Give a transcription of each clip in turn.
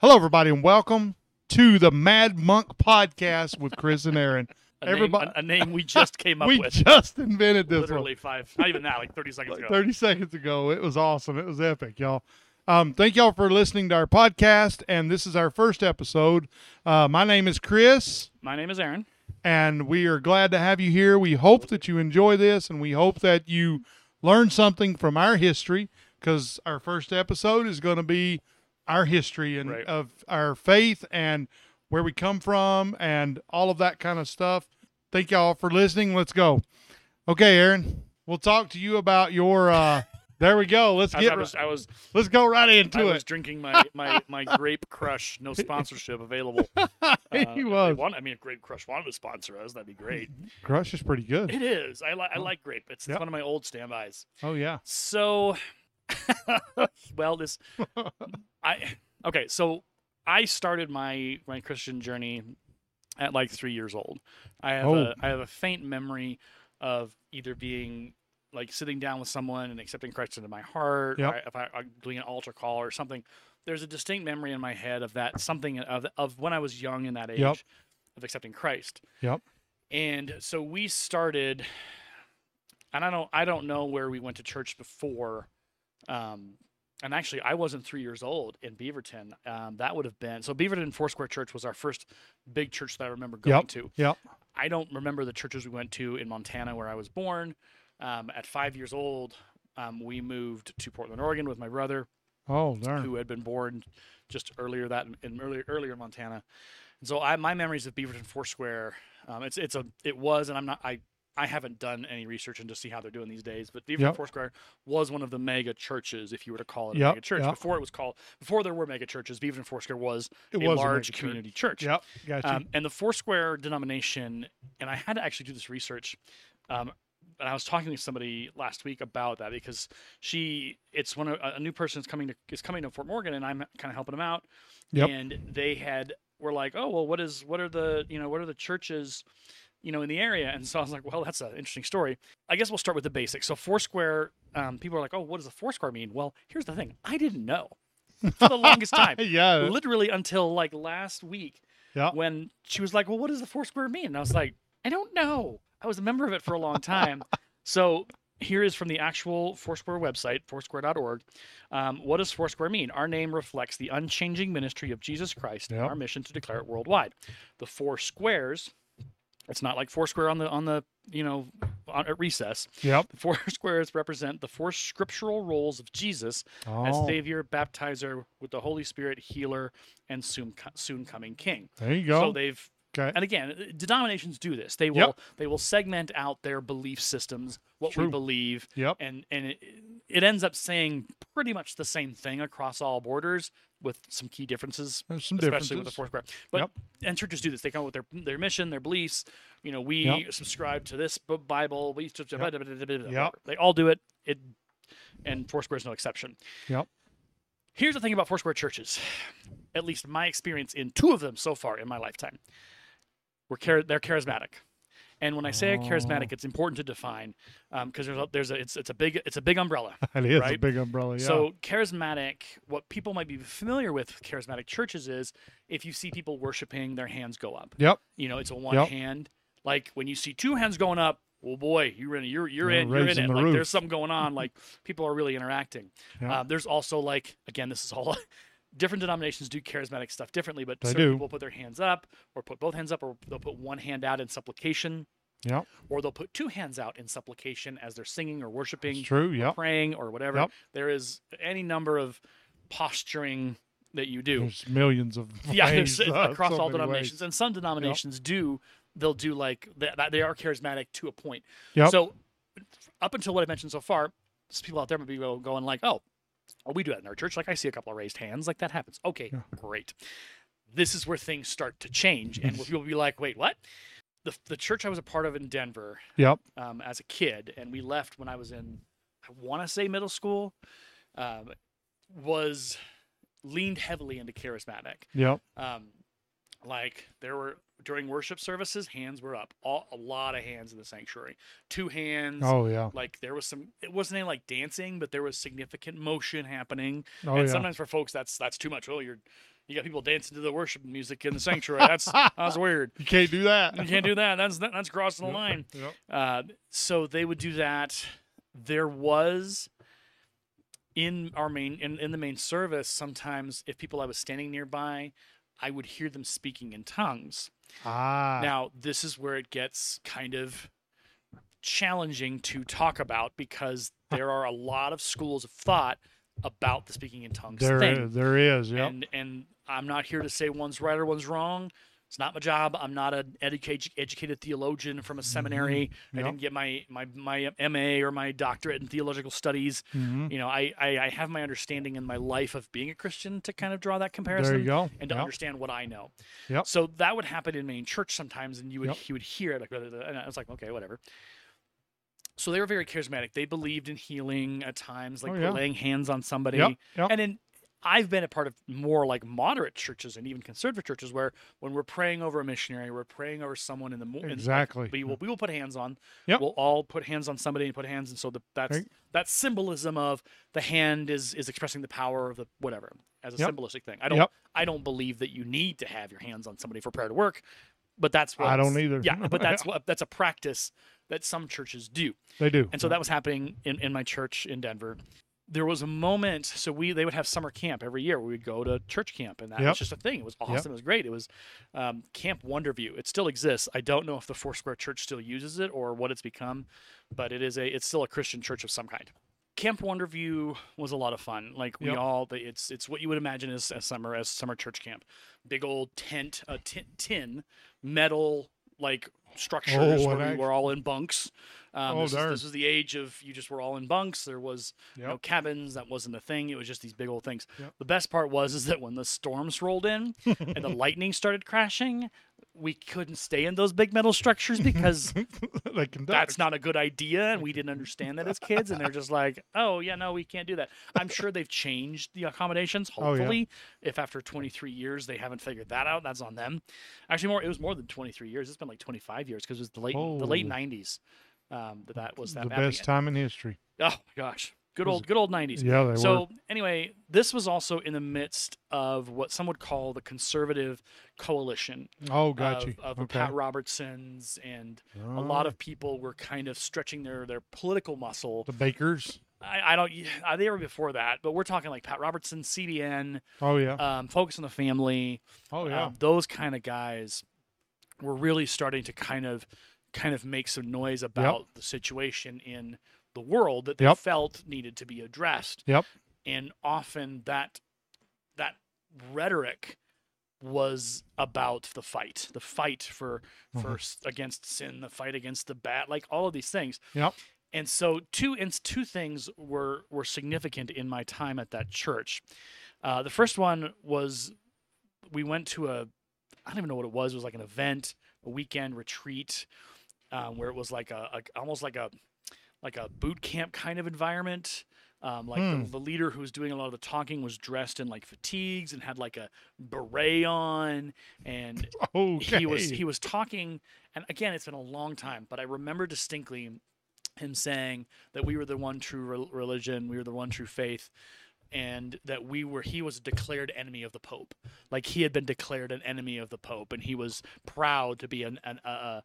Hello, everybody, and welcome to the Mad Monk Podcast with Chris and Aaron. A Everybody- name, a, a name we just came up we with. We just invented this literally five, not even that, like 30 seconds one ago. 30 seconds ago. It was awesome. It was epic, y'all. Um, thank y'all for listening to our podcast, and this is our first episode. Uh, my name is Chris, My name is Aaron. and we are glad to have you here. We hope that you enjoy this, and we hope that you learn something from our history, because our first episode is going to be our history and Right. of our faith and where we come from and all of that kind of stuff. Thank y'all for listening. Let's go. Okay, Aaron, we'll talk to you about your. Uh, there we go. Let's get. I was, I was, let's go right into it. I was drinking my, my, my Grape Crush. No sponsorship available. Uh, he was. want- I mean, if Grape Crush wanted to sponsor us, that'd be great. Crush is pretty good. It is. I like I like grape. It's, Yep. it's one of my old standbys. Oh yeah. So, well, this I okay. So I started my my Christian journey at like three years old. I have Oh. a I have a faint memory of either being like sitting down with someone and accepting Christ into my heart, Yep. or if I, I'm doing an altar call or something. There's a distinct memory in my head of that something of of when I was young in that age Yep. of accepting Christ. Yep. And so we started, and I don't I don't know where we went to church before. Um, and actually, I wasn't three years old in Beaverton. Um, that would have been so. Beaverton Foursquare Church was our first big church that I remember going Yep. to. Yep. I don't remember the churches we went to in Montana where I was born. Um, at five years old, um, we moved to Portland, Oregon, with my brother Oh darn. who had been born just earlier that in earlier earlier in Montana. And so I my memories of Beaverton Foursquare, um, it's it's a it was, and I'm not I I haven't done any research into see how they're doing these days, but Beaverton Yep. Foursquare was one of the mega churches, if you were to call it a Yep, mega church. yep. Before it was called before there were mega churches, Beaverton Foursquare was It a was large church. community church. Yep. Gotcha. Um, and the Foursquare denomination, and I had to actually do this research. Um, and I was talking to somebody last week about that because she, it's one of a new person is coming to is coming to Fort Morgan, and I'm kind of helping them out. Yep. And they had were like, oh well, what is what are the you know what are the churches, you know, in the area? And so I was like, well, that's an interesting story. I guess we'll start with the basics. So Foursquare, um, people are like, oh, what does a Foursquare mean? Well, here's the thing, I didn't know for the longest time yeah. literally until like last week Yeah. when she was like, Well, what does the Foursquare mean? And I was like, I don't know. I was a member of it for a long time. so here is from the actual Foursquare website, foursquare.org. Um, what does Foursquare mean? Our name reflects the unchanging ministry of Jesus Christ and Yep. our mission to declare it worldwide. The four squares, it's not like Foursquare on the on the you know on, at recess. Yep. The four squares represent the four scriptural roles of Jesus as Oh, Savior, Baptizer, with the Holy Spirit, Healer, and soon soon coming King. there you go. So they've okay. and again, uh, denominations do this. They will Yep. they will segment out their belief systems, what we believe, Yep. and and it, it ends up saying pretty much the same thing across all borders with some key differences some especially differences. with the fourth square. But Yep. and churches do this. They come up with their their mission, their beliefs. You know, we Yep. subscribe to this Bible. We subscribe. Yep. They all do it. It and Foursquare is no exception. Yep. Here's the thing about Foursquare churches, at least my experience in two of them so far in my lifetime. We're char- they're charismatic. And when I say Oh. charismatic, it's important to define because there's a, there's a it's it's a big it's a big umbrella. it is a big umbrella. Yeah. So charismatic, what people might be familiar with charismatic churches is if you see people worshiping, their hands go up. yep. You know, it's a one Yep. hand. Like when you see two hands going up, well, boy, you're in. You're you're You're in. You're in it. the Like roof. there's something going on. Like people are really interacting. Yeah. Uh, there's also like again, this is all. Different denominations do charismatic stuff differently, but They certain do. people put their hands up, or put both hands up, or they'll put one hand out in supplication, Yep. or they'll put two hands out in supplication as they're singing or worshiping true. Yep. praying or whatever. Yep. There is any number of posturing that you do. There's millions of yeah, ways, uh, across so all many ways. denominations, and some denominations do. They'll do like that. that They are charismatic to a point. Yep. So up until what I mentioned so far, some people out there might be going like, "Oh, well, we do that in our church. Like I see a couple of raised hands. Like that happens. Okay, Yeah. great. This is where things start to change, and people be like, "Wait, what?" The the church I was a part of in Denver Yep. um, as a kid, and we left when I was in, I want to say middle school, um, was leaned heavily into charismatic. Yep. Um, like there were during worship services, hands were up, all, a lot of hands in the sanctuary, two hands. Oh yeah. Like there was some, it wasn't any like dancing, but there was significant motion happening. Oh and yeah. sometimes for folks, that's that's too much. Oh, you're you got people dancing to the worship music in the sanctuary. That's that's weird. You can't do that. You can't do that. That's that, that's crossing the line. Yep. Uh, so they would do that. There was in our main in, in the main service sometimes if people I was standing nearby, I would hear them speaking in tongues. Ah. Now this is where it gets kind of challenging to talk about because there are a lot of schools of thought about the speaking in tongues there, thing. there is. Yep. And and I'm not here to say one's right or one's wrong. It's not my job. I'm not an educated educated theologian from a seminary. I Yep. didn't get my, my my MA or my doctorate in theological studies. Mhm. You know, I, I I have my understanding in my life of being a Christian to kind of draw that comparison. There you go. and to Yep. understand what I know. Yep. So that would happen in main church sometimes, and you would Yep. you would hear it like, and I was like, okay, whatever. So they were very charismatic. They believed in healing at times, like Oh, yeah. laying hands on somebody. Yep. Yep. And then I've been a part of more like moderate churches and even conservative churches where when we're praying over a missionary, we're praying over someone in the mo- in- like, Exactly. we will we will put hands on. Yep. We'll all put hands on somebody and put hands, and so the, that's Right. that symbolism of the hand is is expressing the power of the whatever as a Yep. symbolistic thing. I don't Yep. I don't believe that you need to have your hands on somebody for prayer to work, but that's what I don't either. Yeah, but that's what that's a practice that some churches do. They do. And so that was happening in, in my church in Denver. There was a moment, so we they would have summer camp every year. We would go to church camp, and that Yep. was just a thing. It was awesome. It was great. It was um, Camp Wonderview. It still exists. I don't know if the Foursquare Church still uses it or what it's become, but it is a it's still a Christian church of some kind. Camp Wonderview was a lot of fun. Like we Yep. all, it's it's what you would imagine as, as summer as summer church camp. Big old tent, a tin, tin metal like structures Oh, where we were all in bunks. Um, Oh, this, is, this was the age of you just were all in bunks. There was no cabins. That wasn't a thing. It was just these big old things. Yep. The best part was is that when the storms rolled in and the lightning started crashing, we couldn't stay in those big metal structures because that's not a good idea, and we didn't understand that as kids. And they're just like, "Oh yeah, no, we can't do that." I'm sure they've changed the accommodations. Oh, yeah. Hopefully, if after 23 years they haven't figured that out, that's on them. Actually, more it was more than 23 years. It's been like 25 years because it was the late the late Oh. 90s um, that that was that the best time in history. Oh my gosh, good old good old 90s. Yeah, they So were. anyway, this was also in the midst of what some would call the conservative coalition Oh, got you. of, of okay. Pat Robertsons, and a lot of people were kind of stretching their their political muscle. the Bakkers. I, I don't. Uh, they were before that, but we're talking like Pat Robertson, CBN, Oh yeah. um, Focus on the Family. oh yeah. um, those kind of guys were really starting to kind of kind of make some noise about the situation in the world that they Yep. felt needed to be addressed. Yep. And often that that rhetoric was about the fight, the fight for for Mhm. s against sin, the fight against the bad, like all of these things. Yep. And so two and two things were were significant in my time at that church. Uh, the first one was we went to a I don't even know what it was. It was like an event, a weekend retreat, um, where it was like a, a almost like a like a boot camp kind of environment. Um, like Hmm. the, the leader who was doing a lot of the talking was dressed in like fatigues and had like a beret on, and okay. he was he was talking and again it's been a long time but i remember distinctly him saying that we were the one true rel- religion we were the one true faith and that we were he was a declared enemy of the pope. Like he had been declared an enemy of the pope and he was proud to be an an, uh,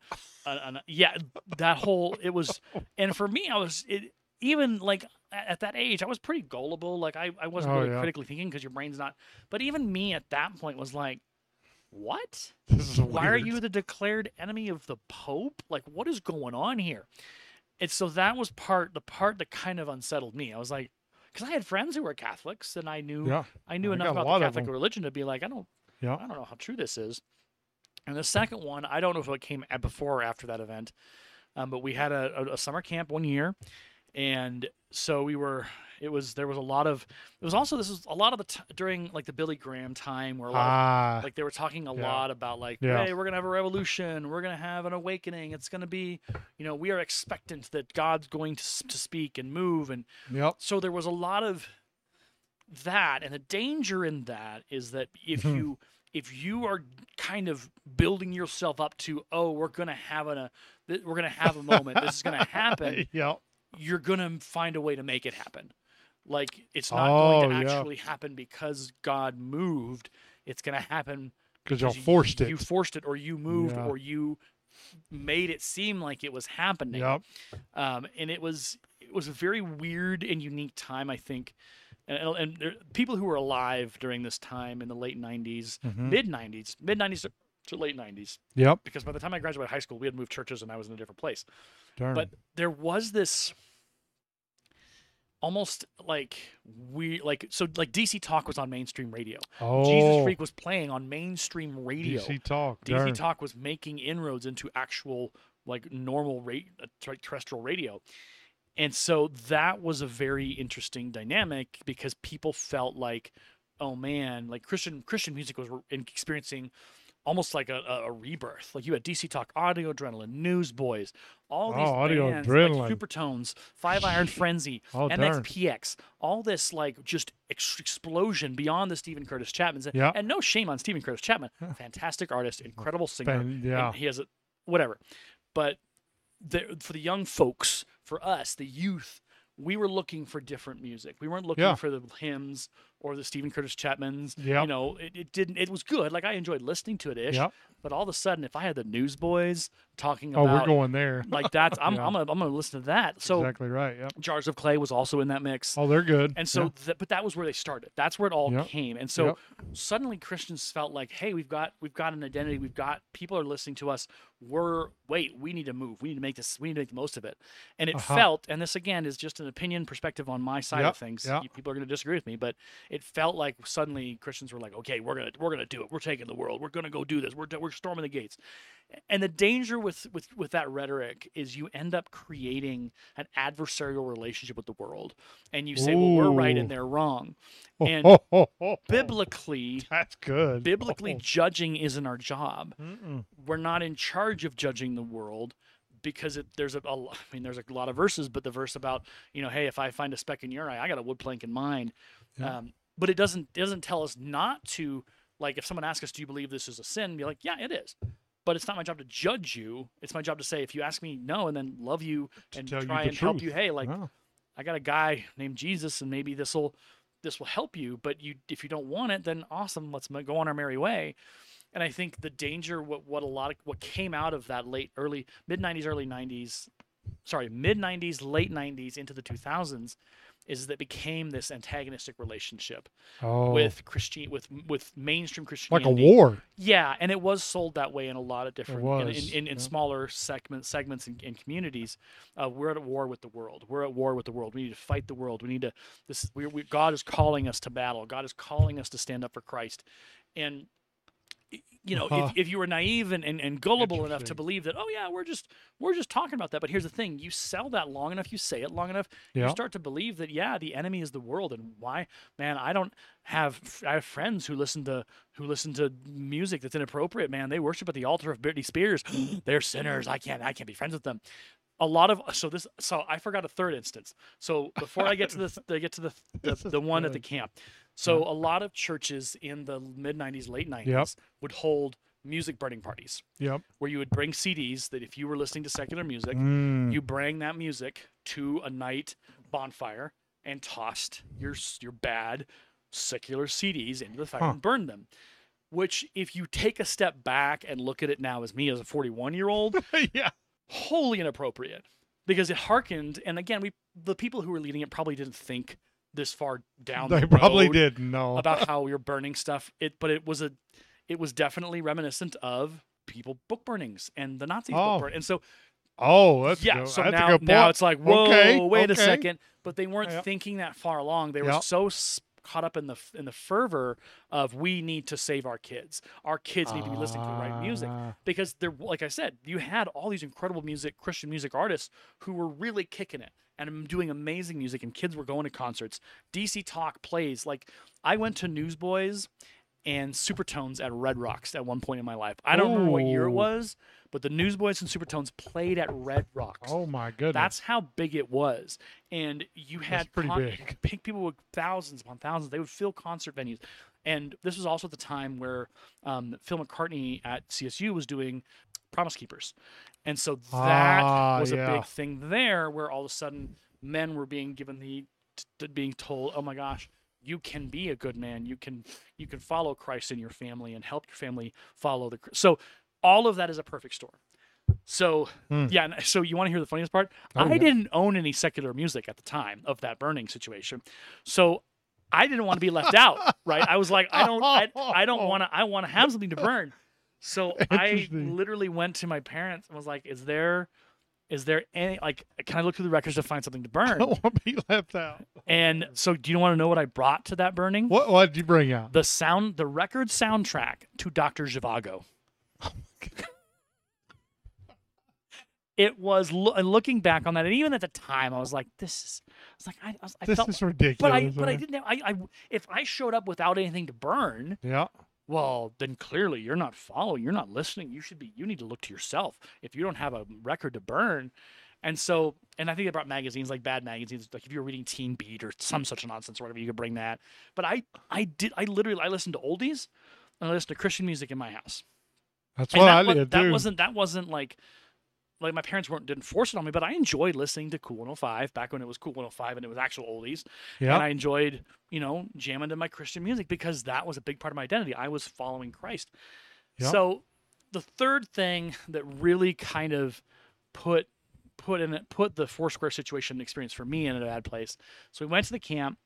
an, an yeah that whole it was and for me i was it even like at that age i was pretty gullible. Like i, I wasn't Oh, really yeah. critically thinking because your brain's not but even me at that point was like what? Why are you the declared enemy of the pope? Like what is going on here? And so that was part the part that kind of unsettled me. I was like because i had friends who were catholics and i knew Yeah. i knew I enough about the catholic religion to be like i don't Yeah. i don't know how true this is and the second one i don't know if it came before or after that event um, but we had a, a, a summer camp one year and so we were it was there was a lot of it was also this was a lot of the t- during like the billy graham time where a lot of Ah. like they were talking a Yeah. lot about like Yeah. hey we're gonna have a revolution we're gonna have an awakening it's gonna be you know we are expectant that god's going to, to speak and move and Yep. so there was a lot of that and the danger in that is that if Mhm. you if you are kind of building yourself up to oh we're gonna have an, a we're gonna have a moment this is gonna happen Yep. You're gonna find a way to make it happen like it's not Oh, going to yeah. actually happen because god moved it's going to happen Because you- forced it. You forced it, or you moved, Yeah. or you made it seem like it was happening. Yep. Um, and it was it was a very weird and unique time, I think. And, and there, people who were alive during this time in the late '90s, Mhm. mid '90s, mid '90s to, to late '90s, Yep. because by the time I graduated high school, we had moved churches and I was in a different place. Darn. But there was this almost like we like so like DC Talk was on mainstream radio. oh, Jesus Freak was playing on mainstream radio. DC talk. DC darn. Talk was making inroads into actual like normal rate uh, terrestrial radio. And so that was a very interesting dynamic because people felt like, oh man, like Christian Christian music was re- experiencing almost like a, a, rebirth. Like you had DC Talk, Audio Adrenaline, Newsboys, all oh, these Oh, Audio bands, Adrenaline. like Supertones, Five Iron Frenzy, Oh. MXPX, all this like just ex- explosion beyond the Steven Curtis Chapman's. Yeah. And no shame on Steven Curtis Chapman, fantastic artist, incredible singer. Fan- yeah. and he has a whatever. But the, for the young folks, for us, the youth, we were looking for different music. We weren't looking Yeah. for the hymns or the Steven Curtis Chapmans. Yep. You know, it, it didn't. It was good. Like I enjoyed listening to it ish. Yep. But all of a sudden, if I had the Newsboys talking Oh, we're going there. like that's I'm, Yeah. I'm gonna I'm gonna listen to that. So exactly right. Yep. Jars of Clay was also in that mix. Oh, they're good. And so, Yeah. th- but that was where they started. That's where it all came. And so suddenly Christians felt like, hey, we've got we've got an identity. We've got people are listening to us. We're wait, we need to move. We need to make this. We need to make the most of it. And it Uh-huh. felt, and this again is just an opinion perspective on my side of things. You- People are going to disagree with me, but it felt like suddenly Christians were like, okay, we're gonna we're gonna do it. We're taking the world. We're gonna go do this. We're we're storming the gates. And the danger with with with that rhetoric is you end up creating an adversarial relationship with the world, and you say, well, we're right and they're wrong. And oh, oh, oh, Biblically, That's good. biblically Oh. judging isn't our job. Mm-mm. We're not in charge of judging the world because it, there's a, a I mean there's a lot of verses, but the verse about you know, hey, if I find a speck in your eye, I got a wood plank in mine. Yeah. Um, but it doesn't it doesn't tell us not to like if someone asks us, do you believe this is a sin? Be like, yeah, it is. But it's not my job to judge you. It's my job to say if you ask me no, and then love you and you try the and help you. Hey, like Wow. I got a guy named Jesus, and maybe this will this will help you. But you, if you don't want it, then awesome. Let's go on our merry way. And I think the danger, what what a lot of what came out of that late, early mid '90s, early '90s, sorry, mid '90s, late '90s into the 2000s, is that became this antagonistic relationship Oh, with Christian, with with mainstream Christianity, like a war. Yeah, and it was sold that way in a lot of different in, in, in, in smaller segments segments and, and communities. Uh, we're at war with the world. We're at war with the world. We need to fight the world. We need to this. We, we, God is calling us to battle. God is calling us to stand up for Christ. And you know, Uh-huh. if, if you were naive and, and, and gullible enough to believe that, oh yeah, we're just we're just talking about that. But here's the thing: you sell that long enough, you say it long enough, Yeah. you start to believe that yeah, the enemy is the world. And why, man? I don't have I have friends who listen to who listen to music that's inappropriate. Man, they worship at the altar of Britney Spears. They're sinners. I can't I can't be friends with them. A lot of so this so I forgot a third instance. So before I get to this, I get to the the, the one at the camp. So a lot of churches in the mid '90s, late '90s Yep. would hold music burning parties Yep. where you would bring CDs that if you were listening to secular music, Mm. you bring that music to a night bonfire and tossed your your bad secular CDs into the fire Huh. and burned them. Which, if you take a step back and look at it now as me as a 41 year old, yeah. wholly inappropriate because it harkened. And again, we the people who were leading it probably didn't think this far down. They the probably didn't know. about how you're burning stuff. It, but it was a, it was definitely reminiscent of people book burnings and the Nazis Oh, book burn. And so oh, that's yeah, good. so that's now now it's like whoa, Okay, wait a second. But they weren't Yep. thinking that far along. They were Yep. so caught up in the in the fervor of we need to save our kids. Our kids need to be listening to the right music Ah, because they're like I said, you had all these incredible music, Christian music artists who were really kicking it and I'm doing amazing music, and kids were going to concerts. DC Talk plays like I went to Newsboys and Supertones at Red Rocks at one point in my life. I don't remember what year it was, but the Newsboys and Supertones played at Red Rocks. Oh my goodness. That's how big it was, and you had pretty con- big. big people with thousands upon thousands. They would fill concert venues, and this was also at the time where um, Phil McCartney at CSU was doing Promise Keepers, and so that Ah, was a big thing there, where all of a sudden men were being given the t- being told, "Oh my gosh, you can be a good man. You can you can follow Christ in your family and help your family follow the. So all of that is a perfect storm. So Hmm. yeah, so you want to hear the funniest part? Oh, I yeah. didn't own any secular music at the time of that burning situation, so I didn't want to be left out. Right? I was like, I don't, I, I don't want to. I want to have something to burn. So I literally went to my parents and was like, "Is there, is there any like? Can I look through the records to find something to I burn?" don't want to be left out. And so, do you want to know what I brought to that burning? What what did you bring out? The sound, the record soundtrack to Doctor Zhivago. Oh it was lo- and looking back on that, and even at the time, I was like, "This is." I was like, I, I, was, I This felt, is ridiculous. but I, but I didn't. Have, I, I, if I showed up without anything to burn, Yeah. Well, then clearly you're not following. You're not listening. You should be. You need to look to yourself. If you don't have a record to burn, and so, and I think they brought magazines like bad magazines, like if you were reading Teen Beat or some such nonsense or whatever, you could bring that. But I, I did. I literally, I listened to oldies, and I listened to Christian music in my house. That's And what that, I did that too. wasn't. That wasn't like. Like my parents weren't didn't force it on me, but I enjoyed listening to Cool 105 back when it was Cool 105 and it was actual oldies. yeah. And I enjoyed, you know, jamming to my Christian music because that was a big part of my identity. I was following Christ. Yep. So the third thing that really kind of put put in it put the Foursquare situation experience for me in a bad place. So we went to the camp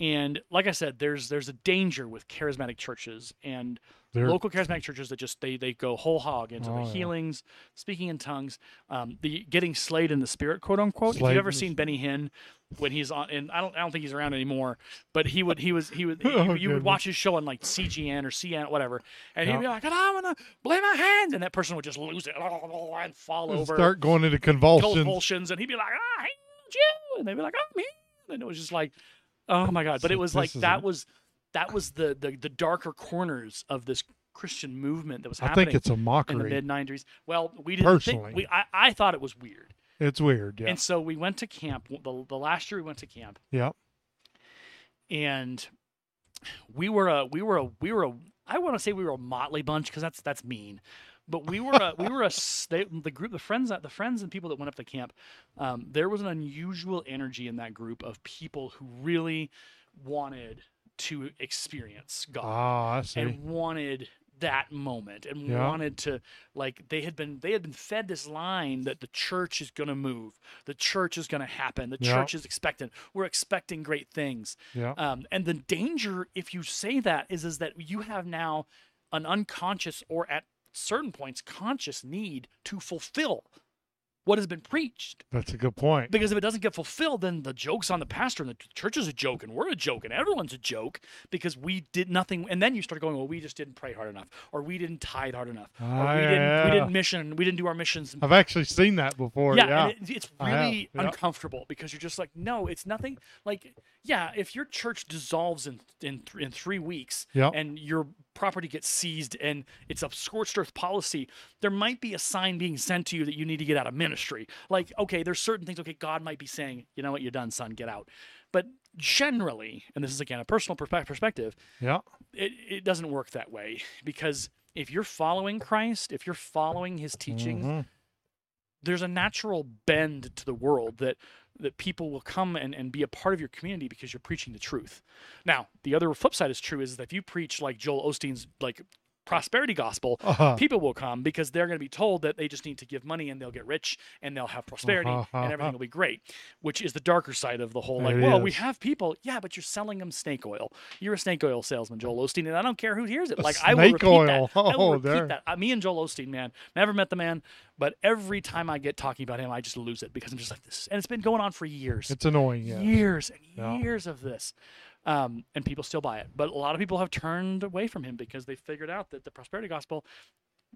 and like I said, there's there's a danger with charismatic churches and They're- local charismatic churches that just they they go whole hog into Oh, the yeah. healings, speaking in tongues, um, the getting slayed in the spirit, quote unquote. if you've ever seen Benny Hinn when he's on, and I don't I don't think he's around anymore, but he would he was he would Oh, you, would watch his show on like CGN or CN whatever, and he'd be like, and I want to lay my hands, and that person would just lose it and fall over, start going into convulsions. convulsions, and he'd be like, I healed you, and they'd be like, I'm and it was just like, oh my god, but it was like that was that was the the the darker corners of this Christian movement that was happening. I think it's a mockery in the mid '90s. Well, we didn't Personally. think we I, I thought it was weird, It's weird. Yeah. and so we went to camp. The, the last year we went to camp, yeah. and we were a we were a we were a I want to say we were a motley bunch because that's that's mean, but we were a we were a they, the group the friends that the friends and people that went up to camp. Um, there was an unusual energy in that group of people who really wanted to experience God Ah, I see. and wanted that moment and Yeah. wanted to like they had been they had been fed this line that the church is going to move the church is going to happen the Yeah. church is expectant we're expecting great things yeah. um, and the danger if you say that is is that you have now an unconscious or at certain points conscious need to fulfill what has been preached That's a good point. because if it doesn't get fulfilled, then the joke's on the pastor and the church is a joke and we're a joke and everyone's a joke because we did nothing. And then you start going, well, we just didn't pray hard enough or we didn't tithe hard enough or Ah, we didn't we didn't mission we didn't do our missions. I've actually seen that before. yeah, Yeah. and it, it's really yeah. uncomfortable because you're just like, no, it's nothing. Like, yeah, if your church dissolves in in th- in three weeks Yep. and your property gets seized and it's a scorched earth policy, there might be a sign being sent to you that you need to get out of ministry. Like, okay, there's certain things. Okay, God might be saying, you know what, you're done, son, get out. But generally, and this is again a personal perspective, yeah. it, it doesn't work that way because if you're following Christ, if you're following His teachings, Mhm. there's a natural bend to the world that that people will come and, and be a part of your community because you're preaching the truth. Now, the other flip side is true is that if you preach like Joel Osteen's like prosperity gospel, Uh-huh. people will come because they're going to be told that they just need to give money and they'll get rich and they'll have prosperity and everything will be great, which is the darker side of the whole like, It well, we have people, yeah, but you're selling them snake oil. You're a snake oil salesman, Joel Osteen, and I don't care who hears it. Like I will repeat oil. that. I will Oh, repeat there. that. Uh, me and Joel Osteen, man, never met the man, but every time I get talking about him, I just lose it because I'm just like this, and it's been going on for years It's annoying. Yeah. years and Yeah. years of this. Um, and people still buy it. But a lot of people have turned away from him because they figured out that the prosperity gospel,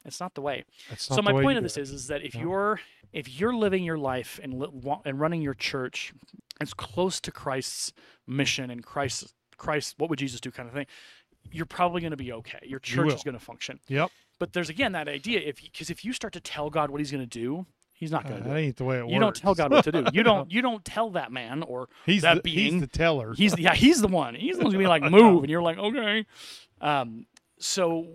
it's not the way. That's So not my point of this is, is that if Yeah. you're if you're living your life and li- and running your church as close to Christ's mission and Christ Christ, what would Jesus do kind of thing, you're probably going to be okay. Your church will. is going to function. Yep. But there's again that idea if because if you start to tell God what He's going to do, He's not Uh, going to do that ain't the way it You don't tell God what to do. You don't. You don't tell that man or he's that the, being- He's the teller. He's the, yeah, he's the one. He's the one who's gonna be like move, and you're like okay. Um, so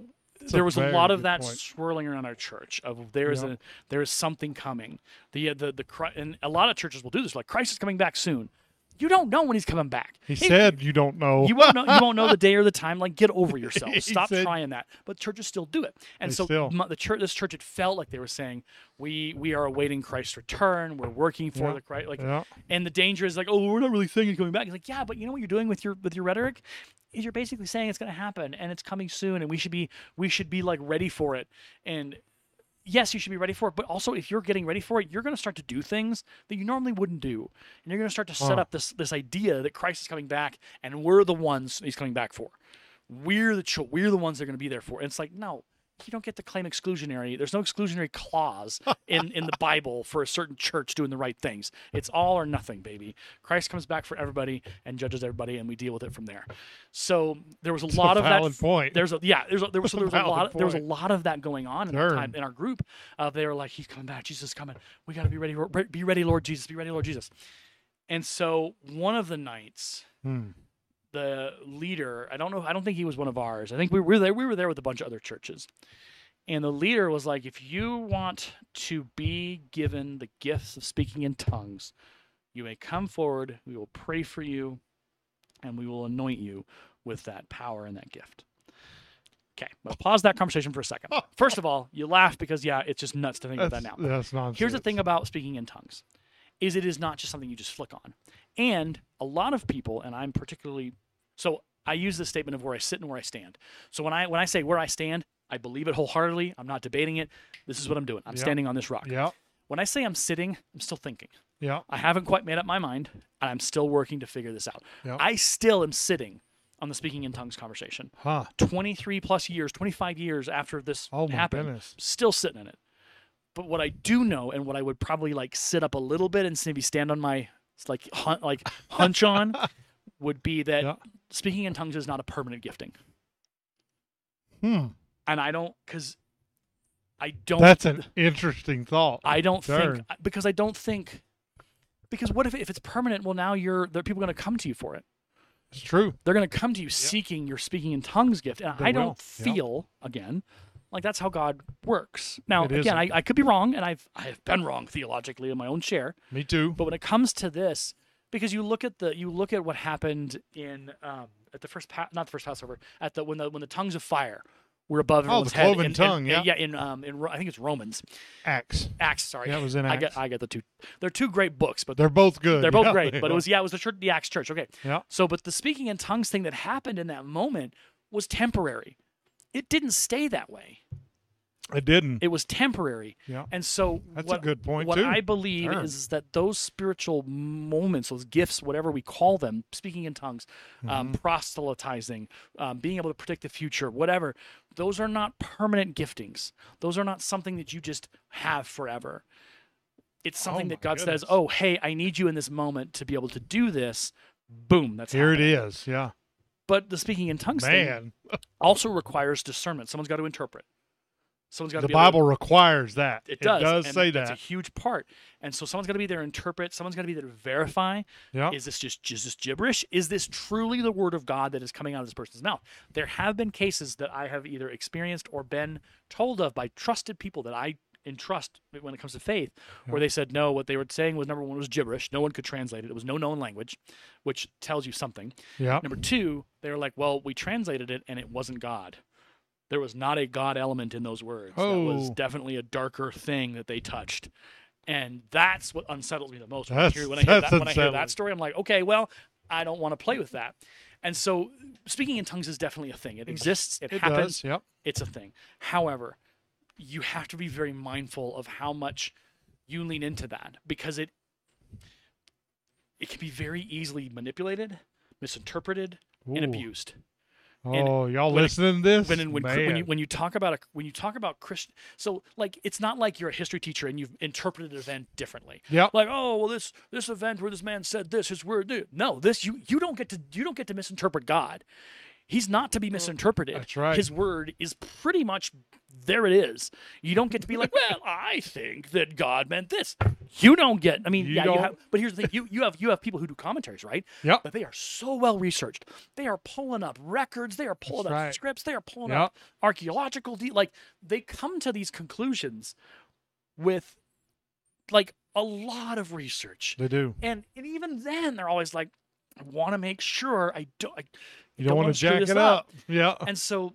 It's there was a very lot of that point. swirling around our church of there is Yep. a there is something coming. The uh, the the and a lot of churches will do this like Christ is coming back soon. You don't know when he's coming back. He If- said you don't know. you won't know. You won't know the day or the time. Like, get over yourself. Stop said- trying that. But churches still do it. And so still. the church, this church, it felt like they were saying, "We we are awaiting Christ's return. We're working for Yeah. the Christ." Like, yeah. and the danger is like, "Oh, we're not really saying he's coming back." He's like, "Yeah, but you know what you're doing with your with your rhetoric." Is you're basically saying it's going to happen and it's coming soon, and we should be we should be like ready for it. And yes, you should be ready for it, but also if you're getting ready for it, you're going to start to do things that you normally wouldn't do, and you're going to start to set up this this idea that Christ is coming back, and we're the ones he's coming back for. We're the we're the ones they're going to be there for. And it's like no. You don't get to claim exclusionary. There's no exclusionary clause in, in the Bible for a certain church doing the right things. It's all or nothing, baby. Christ comes back for everybody and judges everybody, and we deal with it from there. So there was a lot a of that valid point. there's a yeah there's a, there was so there was a Valid lot there was a lot of that going on in that time in our group uh, they were like he's coming back jesus is coming we got to be ready be ready lord jesus be ready lord jesus and so one of the nights Hmm. The leader i don't know i don't think he was one of ours i think we were there we were there with a bunch of other churches and the leader was like if you want to be given the gifts of speaking in tongues you may come forward we will pray for you and we will anoint you with that power and that gift Okay, I'm pause that conversation for a second. First of all, you laugh because yeah, it's just nuts to think about that now. that's nonsense. Here's the thing about speaking in tongues is it is not just something you just flick on. And a lot of people, and I'm particularly so I use this statement of where I sit and where I stand. So when I when I say where I stand, I believe it wholeheartedly. I'm not debating it. This is what I'm doing. I'm Yeah. standing on this rock. Yeah. When I say I'm sitting, I'm still thinking. Yeah. I haven't quite made up my mind, and I'm still working to figure this out. Yeah. I still am sitting on the speaking in tongues conversation. Huh. 23 plus years, 25 years after this Oh happened, goodness. still sitting in it. But what I do know, and what I would probably like sit up a little bit and maybe stand on my like hun- like hunch on, would be that Yeah. speaking in tongues is not a permanent gifting, Hmm. and I don't because I don't. That's an interesting thought. I don't Darn. think because I don't think because what if if it's permanent? Well, now you're there. are People going to come to you for it. It's true. They're going to come to you seeking your speaking in tongues gift. And They I don't feel, again, like that's how God works. Now, It again, I. I could be wrong, and I've, I have been wrong theologically in my own share. Me too. But when it comes to this, because you look at the you look at what happened in um, at the first pa- not the first Passover at the when the when the tongues of fire were above Oh, everyone's the head. cloven in- tongue, in- yeah. yeah, in um in I think it's Romans Acts. Acts. Sorry, Yeah, was in I Acts. get I get the two. They're two great books, but They're both good. they're both Yeah, great, they but it was yeah, it was the church, the Acts church. Okay, Yeah. So, but the speaking in tongues thing that happened in that moment was temporary. It didn't stay that way. It didn't. It was temporary. Yeah. And so, That's what, a good point what too. I believe is that those spiritual moments, those gifts, whatever we call them, speaking in tongues, um, Mm-hmm. proselytizing, um, being able to predict the future, whatever, those are not permanent giftings. Those are not something that you just have forever. It's something Oh that God says, "Oh, hey, I need you in this moment to be able to do this." Boom, that's Here it happening. is. Yeah. But the speaking in tongues thing also requires discernment. Someone's got to interpret. Someone's got to the be able to- Bible requires that. it does. and say that. It's a huge part. And so someone's got to be there to interpret. Someone's got to be there to verify. Yeah. Is this just this gibberish? Is this truly the word of God that is coming out of this person's mouth? There have been cases that I have either experienced or been told of by trusted people that I entrust when it comes to faith, where they said no, what they were saying was number one was gibberish. No one could translate it. It was no known language, which tells you something. Yeah. Number two, they were like, well, we translated it and it wasn't God. There was not a God element in those words. That was Oh. definitely a darker thing that they touched. And that's what unsettles me the most. When, I, hear, when, I, hear that, when I hear that story, I'm like, okay, well, I don't want to play with that. And so speaking in tongues is definitely a thing. It exists, it, It happens, does. Yep. it's a thing. However, you have to be very mindful of how much you lean into that because it it can be very easily manipulated, misinterpreted, and abused. Oh, y'all when it- listening to this? When, when, when you when you talk about a when you talk about Christian, so like it's not like you're a history teacher and you've interpreted an event differently. Yep. Like oh well this this event where this man said this his word no this you you don't get to you don't get to misinterpret God. He's not to be mm-hmm. misinterpreted. That's right. His word is pretty much there. It is. You don't get to be like, well, I think that God meant this. You don't get. I mean, You yeah, you don't- have. But here's the thing: you you have you have people who do commentaries, right? Yep. But they are so well researched. They are pulling up records. They are pulling That's up right. scripts. They are pulling Yep. up archaeological de- like they come to these conclusions with like a lot of research. They do. And, and even then, they're always like, I want to make sure I don't. I, You don't, want wanna jack it up. up. Yeah. and so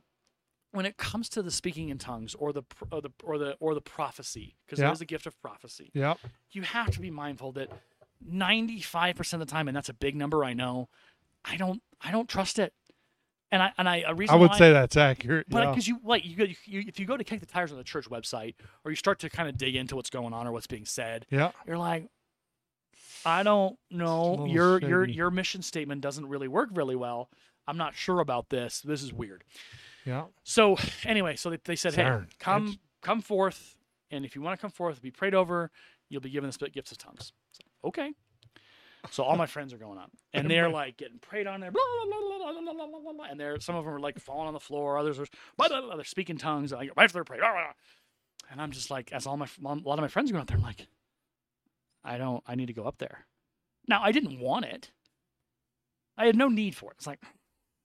when it comes to the speaking in tongues or the or the or the or the prophecy because Yeah. there's a gift of prophecy Yeah. you have to be mindful that 95% of the time and that's a big number i know i don't i don't trust it and i and i a reason I would why- say that's accurate. but yeah. because you like you, go, you if you go to kick the tires on the church website or you start to kind of dig into what's going on or what's being said yeah. you're like i don't know your your your mission statement doesn't really work really well I'm not sure about this. This is weird. Yeah. So anyway, so they, they said, Sorry. hey, come it's... come forth, and if you want to come forth, be prayed over. You'll be given the split gifts of tongues. So, okay. So all my friends are going up, and they're like getting prayed on there, blah, blah, blah, blah, blah, blah, blah, and they're some of them are like falling on the floor, others are blah, blah, blah, they're speaking tongues, right after they're prayed, blah, blah. and I'm just like, as all my a lot of my friends are going up there, I'm like, I don't, I need to go up there. Now I didn't want it, I had no need for it. It's like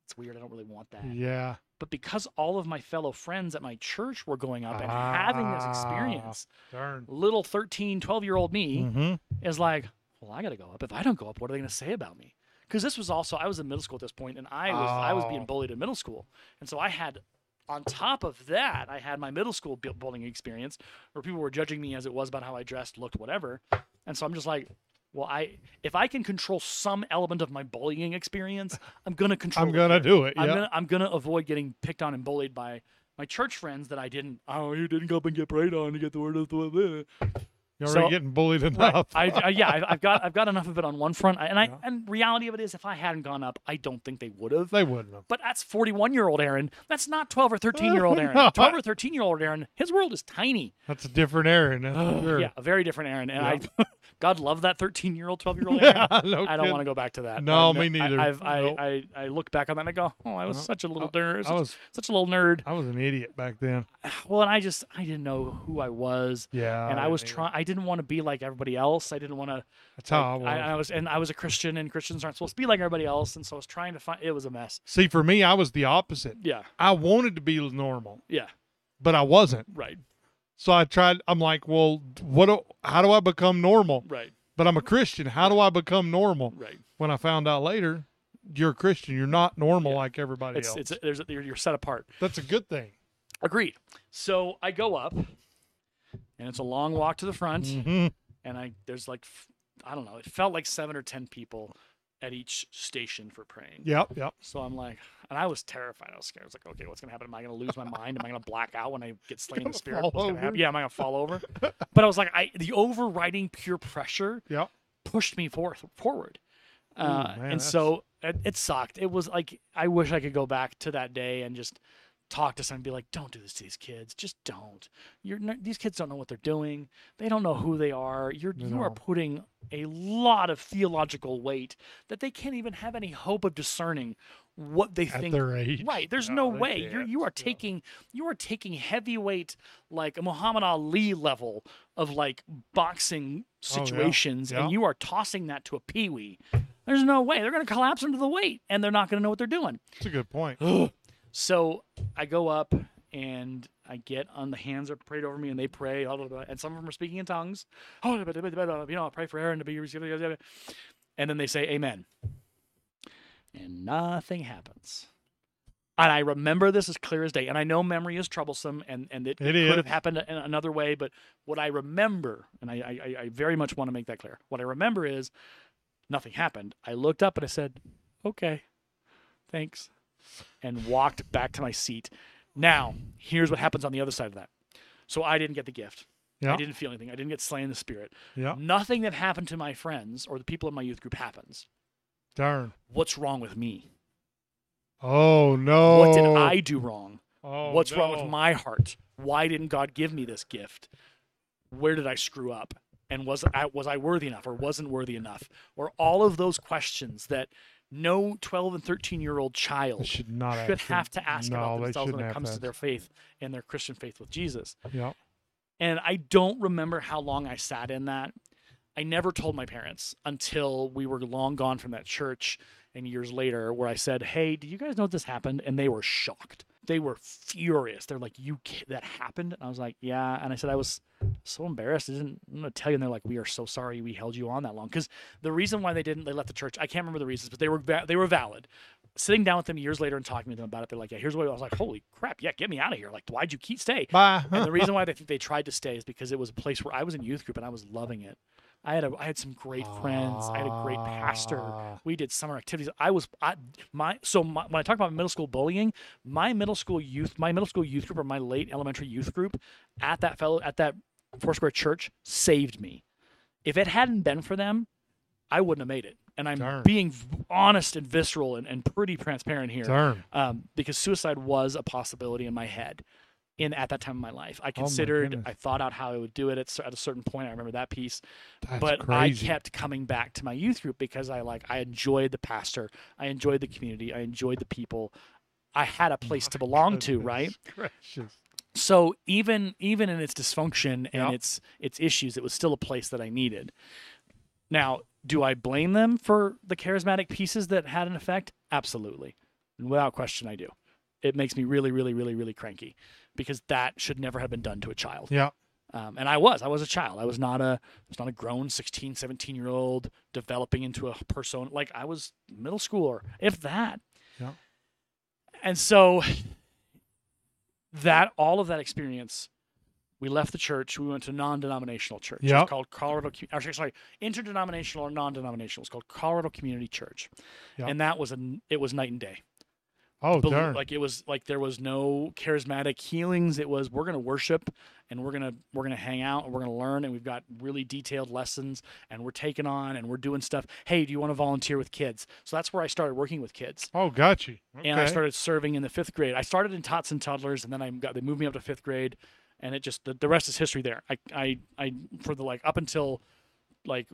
it's weird. I don't really want that Yeah. but because all of my fellow friends at my church were going up and having this Ah. experience Darn. little 13 12 year old me Mm-hmm. is like well i gotta go up if i don't go up what are they gonna say about me because this was also i was in middle school at this point and i was i was being Oh. bullied in middle school and so i had on top of that i had my middle school bu- bullying experience where people were judging me as it was about how i dressed looked whatever and so i'm just like well i if i can control some element of my bullying experience i'm gonna control I'm gonna here. do it. I'm gonna I'm gonna avoid getting picked on and bullied by my church friends that I didn't. Oh, you didn't go up and get prayed on to get the word of the You're already so- getting bullied Right. enough. I, I yeah, I, I've got I've got enough of it on one front, I, and I Yeah. and reality of it is, if I hadn't gone up, I don't think they would have. they wouldn't have. But that's 41 year old Aaron. That's not 12 or 13 year old Aaron. No. 12 or 13 year old Aaron. His world is tiny. That's a different Aaron. Sure. Yeah, a very different Aaron. And I, God love that 13 year old, 12 year old Aaron. Yeah, no I don't want to go back to that. No, I- me neither. I, I've, I, Nope. I, I look back on that and I go, oh, I was Uh-huh. such a little nerd, I was such a little nerd. I was an idiot back then. Well, and I just I didn't know who I was, Yeah. and I was didn't trying. Didn't want to be like everybody else. I didn't want to. That's how I was. I, I was, and I was a Christian, and Christians aren't supposed to be like everybody else, and so I was trying to find. It was a mess. See, for me, I was the opposite. Yeah, I wanted to be normal, yeah, but I wasn't. right, So I tried. I'm like, well, what? Do, how do I become normal? right, But I'm a Christian. How do I become normal? right. When I found out later, you're a Christian. You're not normal Yeah. like everybody It's else. it's there's you're, you're set apart. That's a good thing. Agreed. So I go up, and it's a long walk to the front, hmm and I there's like I don't know. It felt like seven or ten people at each station for praying. Yep. Yep. So I'm like, and I was terrified. I was scared. I was like, okay, what's gonna happen? Am I gonna lose my mind? Am I gonna black out when I get slain in the spirit? What's gonna happen? Yeah, am I gonna fall over? But I was like, I the overriding pure pressure Yep. pushed me forth forward. Ooh, Uh, man, and so it, it sucked. It was like I wish I could go back to that day and just talk to someone and be like, "Don't do this to these kids. Just don't. You're n- these kids don't know what they're doing. They don't know who they are. You're You you are putting a lot of theological weight that they can't even have any hope of discerning what they At think their age. Right. There's No, no, way. You're can't. you are Yeah. taking you are taking heavyweight like a Muhammad Ali level of like boxing Oh, yeah. situations Yeah. and you are tossing that to a peewee. There's no way. They're gonna collapse under the weight and they're not gonna know what they're doing. That's a good point. So I go up and I get on the hands are prayed over me and they pray, blah, blah, blah, and some of them are speaking in tongues. Oh, you know, I pray for Aaron to be received. And then they say amen. And nothing happens. And I remember this as clear as day. And I know memory is troublesome and, and it, It could have happened in another way. But what I remember, and I, I, I very much want to make that clear, what I remember is nothing happened. I looked up and I said, okay, thanks, and walked back to my seat. Now, here's what happens on the other side of that. So I didn't get the gift. Yeah. I didn't feel anything. I didn't get slain in the spirit. Yeah. Nothing that happened to my friends or the people in my youth group happens. Darn. What's wrong with me? Oh no. What did I do wrong? Oh, What's wrong with my heart? Why didn't God give me this gift? Where did I screw up? And was I was I worthy enough or wasn't worthy enough? Or all of those questions that no 12 and 13 year old child should not should ask have to ask no, about themselves when it comes to ask. their faith and their Christian faith with Jesus. Yeah. And I don't remember how long I sat in that. I never told my parents until we were long gone from that church and years later, where I said, Hey, do you guys know this happened? And they were shocked they were furious. They're like, "You that happened?" And I was like, "Yeah." And I said, "I was so embarrassed. I didn't. I'm gonna tell you." And they're like, "We are so sorry we held you on that long." Because the reason why they didn't, they left the church. I can't remember the reasons, but they were they were valid. Sitting down with them years later and talking to them about it, they're like, "Yeah, here's what I was like. Holy crap! Yeah, get me out of here. Like, why'd you keep stay?" Bye. And the reason why they think they tried to stay is because it was a place where I was in youth group and I was loving it. I had a, I had some great friends. I had a great pastor. Ah. We did summer activities. I was I, my so my, when I talk about middle school bullying, my middle school youth, my middle school youth group or my late elementary youth group at that fellow at that Foursquare church saved me. If it hadn't been for them, I wouldn't have made it. And I'm Darn. being honest and visceral and, and pretty transparent here um, because suicide was a possibility in my head in at that time of my life. I Oh considered, goodness. I thought out how I would do it at, at a certain point. I remember that piece, That's but crazy. I kept coming back to my youth group because I like I enjoyed the pastor, I enjoyed the community, I enjoyed the people. I had a place to belong to, right? Gracious. So even even in its dysfunction and Yep. its its issues, it was still a place that I needed. Now, do I blame them for the charismatic pieces that had an effect? Absolutely. Without question I do. It makes me really really really really cranky because that should never have been done to a child. Yeah. Um, and I was I was a child. I was not a I was not a grown 16, 17 year old developing into a person like I was middle schooler, if that. Yeah. And so that all of that experience, we left the church. We went to non-denominational church. It's called Colorado. Actually, sorry, interdenominational or non-denominational. It's called Colorado Community Church, Yep. and that was a it was night and day. Oh, darn. Like it was like there was no charismatic healings. It was we're gonna worship and we're gonna we're gonna hang out and we're gonna learn and we've got really detailed lessons and we're taking on and we're doing stuff. Hey, do you want to volunteer with kids? So that's where I started working with kids. oh, got you. Okay. And I started serving in the fifth grade. I started in tots and toddlers, and then I got they moved me up to fifth grade, and it just the, the rest is history. There, I I I for the like up until like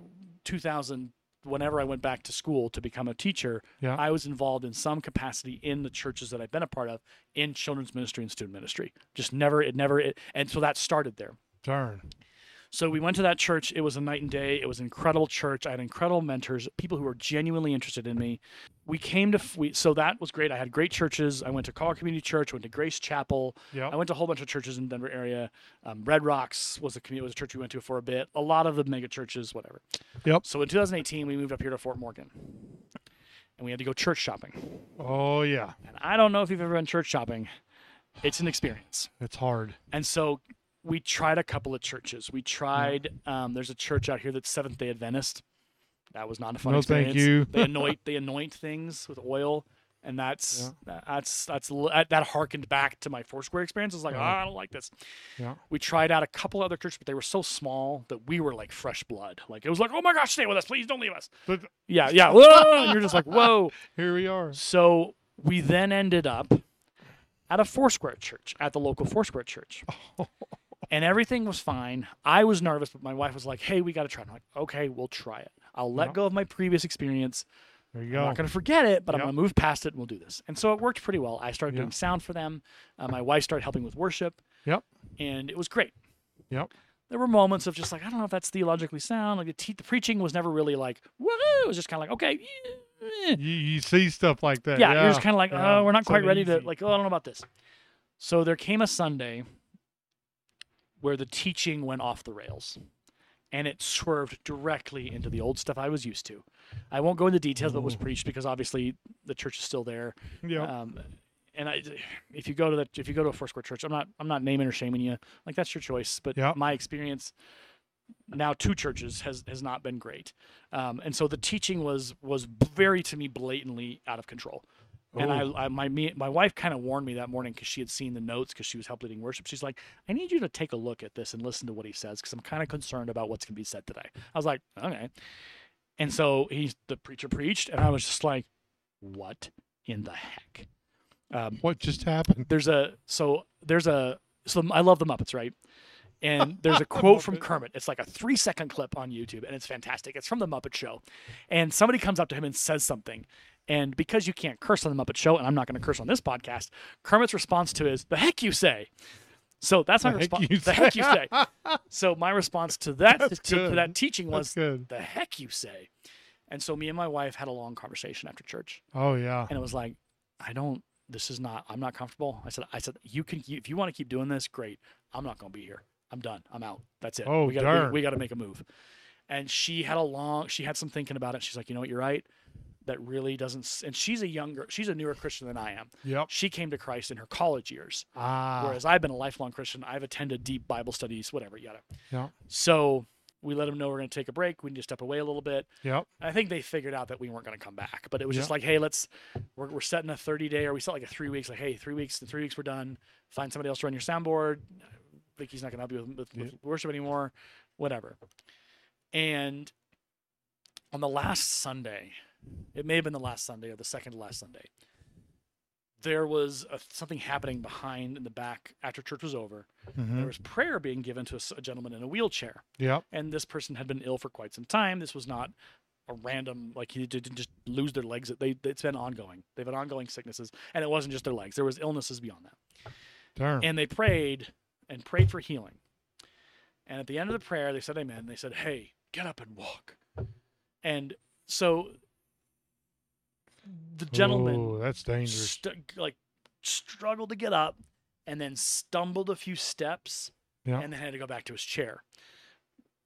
2000, whenever I went back to school to become a teacher, Yeah. I was involved in some capacity in the churches that I've been a part of in children's ministry and student ministry. Just never it never it, and so that started there. Darn. So we went to that church. It was a night and day. It was an incredible church. I had incredible mentors, people who were genuinely interested in me. We came to we, so that was great. I had great churches. I went to Colorado Community Church. Went to Grace Chapel. Yep. I went to a whole bunch of churches in Denver area. Um, Red Rocks was a community was a church we went to for a bit. A lot of the mega churches, whatever. Yep. So in 2018, we moved up here to Fort Morgan, and we had to go church shopping. Oh, yeah. And I don't know if you've ever been church shopping. It's an experience. It's hard. And so we tried a couple of churches. We tried. Um, there's a church out here that's Seventh Day Adventist. That was not a fun No, experience. thank you. they anoint they anoint things with oil, and that's that's that's that, that harkened back to my Foursquare experience. I was like, Yeah. "Ah, I don't like this. Yeah. We tried out a couple other churches, but they were so small that we were like fresh blood. Like it was like, oh my gosh, stay with us, please don't leave us. But Yeah, yeah. And you're just like, whoa. here we are. So we then ended up at a Foursquare church, at the local Foursquare church. and everything was fine. I was nervous, but my wife was like, hey, we got to try it. I'm like, okay, we'll try it. I'll let go of my previous experience. There you I'm go. not going to forget it, but I'm going to move past it and we'll do this. And so it worked pretty well. I started Yeah. doing sound for them. Uh, my wife started helping with worship. Yep. And it was great. Yep. There were moments of just like, I don't know if that's theologically sound. Like the, te- the preaching was never really like, woo! It was just kind of like, okay. eh. You, you see stuff like that. yeah, Yeah. you're just kind of like, yeah, oh, we're not so quite ready to like, oh, I don't know about this. So there came a Sunday where the teaching went off the rails, and it swerved directly into the old stuff I was used to. I won't go into details of what was preached because obviously the church is still there. Yeah. Um, and I, if you go to that, if you go to a Foursquare church, I'm not, I'm not naming or shaming you. Like that's your choice. But Yep. my experience, now two churches has has not been great. Um, and so the teaching was was very to me blatantly out of control. And I, I my me, my wife kind of warned me that morning because she had seen the notes because she was help leading worship. She's like, I need you to take a look at this and listen to what he says because I'm kind of concerned about what's going to be said today. I was like, okay. And so he, the preacher preached, and I was just like, what in the heck? Um, what just happened? there's a so there's a so I love the Muppets, right? And there's a quote from Kermit. It's like a three second clip on YouTube, and it's fantastic. It's from the Muppet Show, and somebody comes up to him and says something. And because you can't curse on the Muppet Show, and I'm not going to curse on this podcast, Kermit's response to is, "the heck you say." So that's my response. The heck you say. So my response to that to, to that teaching was "the heck you say." And so me and my wife had a long conversation after church Oh yeah. and it was like i don't this is not. I'm not comfortable. I said, I said, you can if you want to keep doing this, great. I'm not going to be here. I'm done. I'm out. That's it. Oh, we got darn. we, we got to make a move. And she had a long. She had some thinking about it. She's like, you know what, you're right. That really doesn't. And she's a younger. She's a newer Christian than I am. Yep. She came to Christ in her college years, Ah. whereas I've been a lifelong Christian. I've attended deep Bible studies, whatever, yada. Yeah. So we let them know we're going to take a break. We need to step away a little bit. Yep. I think they figured out that we weren't going to come back, but it was just like, hey, let's we're, we're setting a 30 day, or we set like a three weeks. Like, hey, three weeks. In three weeks, we're done. Find somebody else to run your soundboard. Vicky's not going to help you with, with, with worship anymore. Whatever. And on the last Sunday, it may have been the last Sunday or the second to last Sunday. There was a, something happening behind in the back after church was over. Mhm. There was prayer being given to a gentleman in a wheelchair Yeah. and this person had been ill for quite some time. This was not a random like he didn't just lose their legs. They it's been ongoing. They've had ongoing sicknesses, and it wasn't just their legs. There was illnesses beyond that. Darn. And they prayed and prayed for healing. And at the end of the prayer, they said amen. They said, "Hey, get up and walk." And so the gentleman Oh, that's dangerous. st- like struggled to get up and then stumbled a few steps Yeah. and then had to go back to his chair.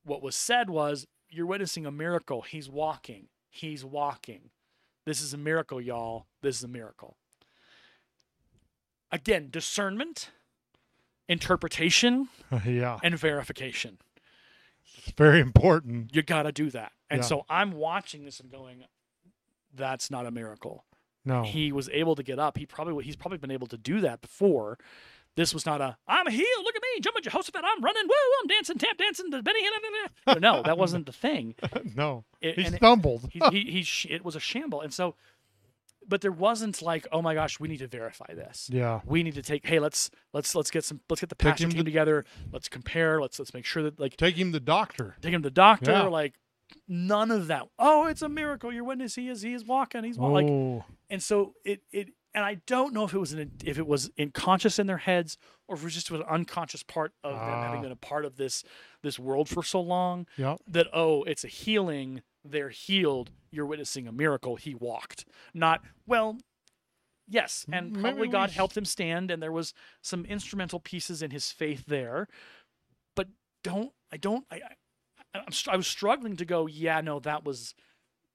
What was said was, You're witnessing a miracle. He's walking. He's walking. This is a miracle, y'all. This is a miracle. Again, discernment, interpretation, yeah. and verification. It's very important. You got to do that. And Yeah. so I'm watching this and going, That's not a miracle. No. he was able to get up. He probably he's probably been able to do that before. This was not a I'm healed. Look at me, jumping Jehoshaphat. I'm running. Woo! I'm dancing, tap dancing. The Benny. No, that wasn't the thing. no. It- he and it- stumbled. He, he, he it was a shamble, and so, but there wasn't like, oh my gosh, we need to verify this. yeah. We need to take. Hey, let's let's let's get some. Let's get the Take team to- together. Let's compare. Let's let's make sure that like Take him to the doctor. take him to the doctor. Yeah. Like none of that. Oh, it's a miracle. Your witness. He is. He is walking. He's walking. Like Oh. and so it it and I don't know if it was an, if it was unconscious in their heads or if it was just an unconscious part of them having Ah. been a part of this this world for so long Yep. that oh it's a healing they're healed you're witnessing a miracle he walked not well yes and Maybe probably God sh- helped him stand and there was some instrumental pieces in his faith there but don't I don't I I, I was struggling to go yeah no that was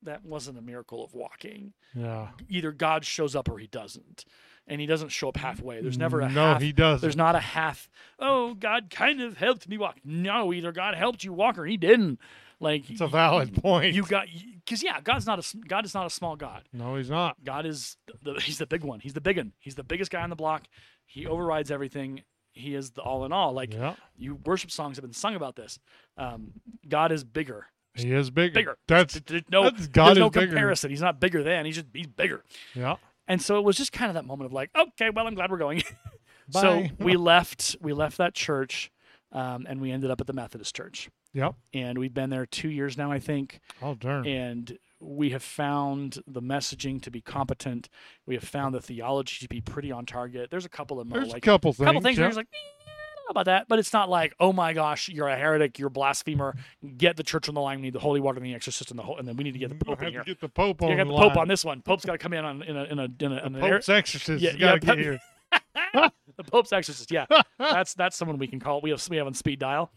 that wasn't a miracle of walking Yeah. either God shows up or he doesn't. And he doesn't show up halfway. There's never a no, half. he doesn't. There's not a half. Oh, God kind of helped me walk. No, either God helped you walk or he didn't. Like It's a valid point. you got because yeah, God's not a God is not a small God. no, he's not. God is the, he's the big one. He's the big one. He's the biggest guy on the block. He overrides everything. He is the all in all. Like Yeah. you worship songs have been sung about this. Um, God is bigger. He is bigger. Bigger. That's Th- th- no, that's God there's no is bigger. comparison. He's not bigger than. He's just he's bigger. yeah. And so it was just kind of that moment of like, okay, well, I'm glad we're going. so we left. We left that church, um, and we ended up at the Methodist Church. Yep. And we've been there two years now, I think. Oh darn. And we have found the messaging to be competent. We have found the theology to be pretty on target. There's a couple of There's like a couple things. couple things where yeah. you're like, "Eh, I don't know about that, but it's not like, oh my gosh, you're a heretic, you're a blasphemer. Get the church on the line. We need the holy water and the exorcist and the whole, and then we need to get the Pope in here. get the Pope You got the the Pope line. on this one. Pope's got to come in on in a in a in a, in a Pope's exorcist. Yeah, yeah, got to Pope- get here. Pope's exorcist. Yeah, that's that's someone we can call. We have we have on speed dial.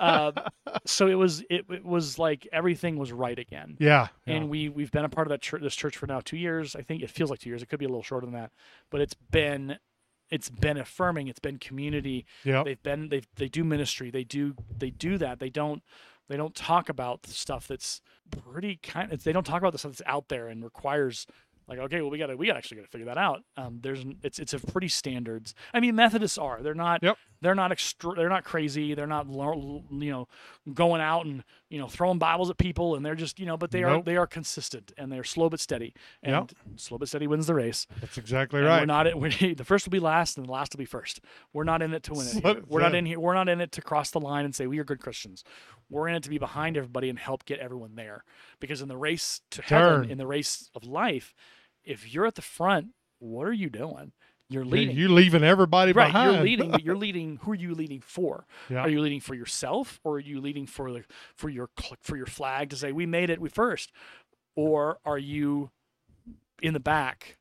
Uh, so it was it, it was like everything was right again. Yeah. yeah. And we we've been a part of that church, this church for now two years. I think it feels like two years. It could be a little shorter than that, but it's been it's been affirming. It's been community. Yeah, They've been they they do ministry. They do they do that. They don't they don't talk about the stuff that's pretty kind. They don't talk about the stuff that's out there and requires like okay, well we got to we gotta actually got to figure that out. Um, there's it's it's a pretty standards. I mean Methodists are they're not Yep. they're not extra they're not crazy. They're not you know going out and you know throwing Bibles at people and they're just you know but they are they are consistent and they're slow but steady and Yep. slow but steady wins the race. That's exactly And right. We're not in, we the first will be last, and the last will be first. We're not in it to win it. We're not in here. We're not in it to cross the line and say we are good Christians. We're in it to be behind everybody and help get everyone there. Because in the race to heaven, in the race of life, if you're at the front, what are you doing? You're You- leading. You're leaving everybody Right, behind. you're leading, but you're leading. Who are you leading for? Yeah. Are you leading for yourself, or are you leading for the for your for your flag to say we made it, we first, or are you in the back,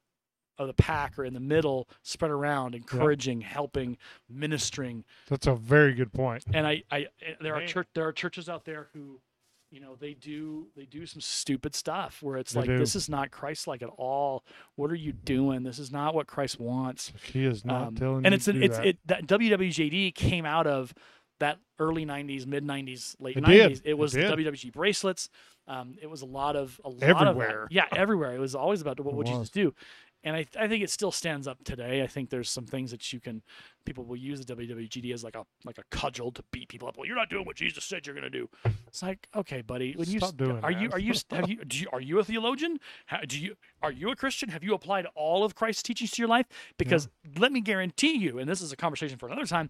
of the pack or in the middle, spread around, encouraging, helping, ministering. That's a very good point. And I, I eh, there are church there are churches out there who, you know, they do they do some stupid stuff where it's They like do. this is not Christ like at all. What are you doing? This is not what Christ wants. He is not Um, telling and you it's an, it's that. it that WWJD came out of that early 90s mid 90s late It 90s did. it It was the did. WWG bracelets um, it was a lot of a lot Everywhere. of yeah everywhere it was always about what would Jesus do and I, I think it still stands up today. I think there's some things that you can people will use the WWJD as like a like a cudgel to beat people up. Well you're not doing what Jesus said you're going to do. It's like okay buddy when Stop s- doing are you are you have you, do you are you a theologian? How, do you are you a Christian? Have you applied all of Christ's teachings to your life? Because let me guarantee you and this is a conversation for another time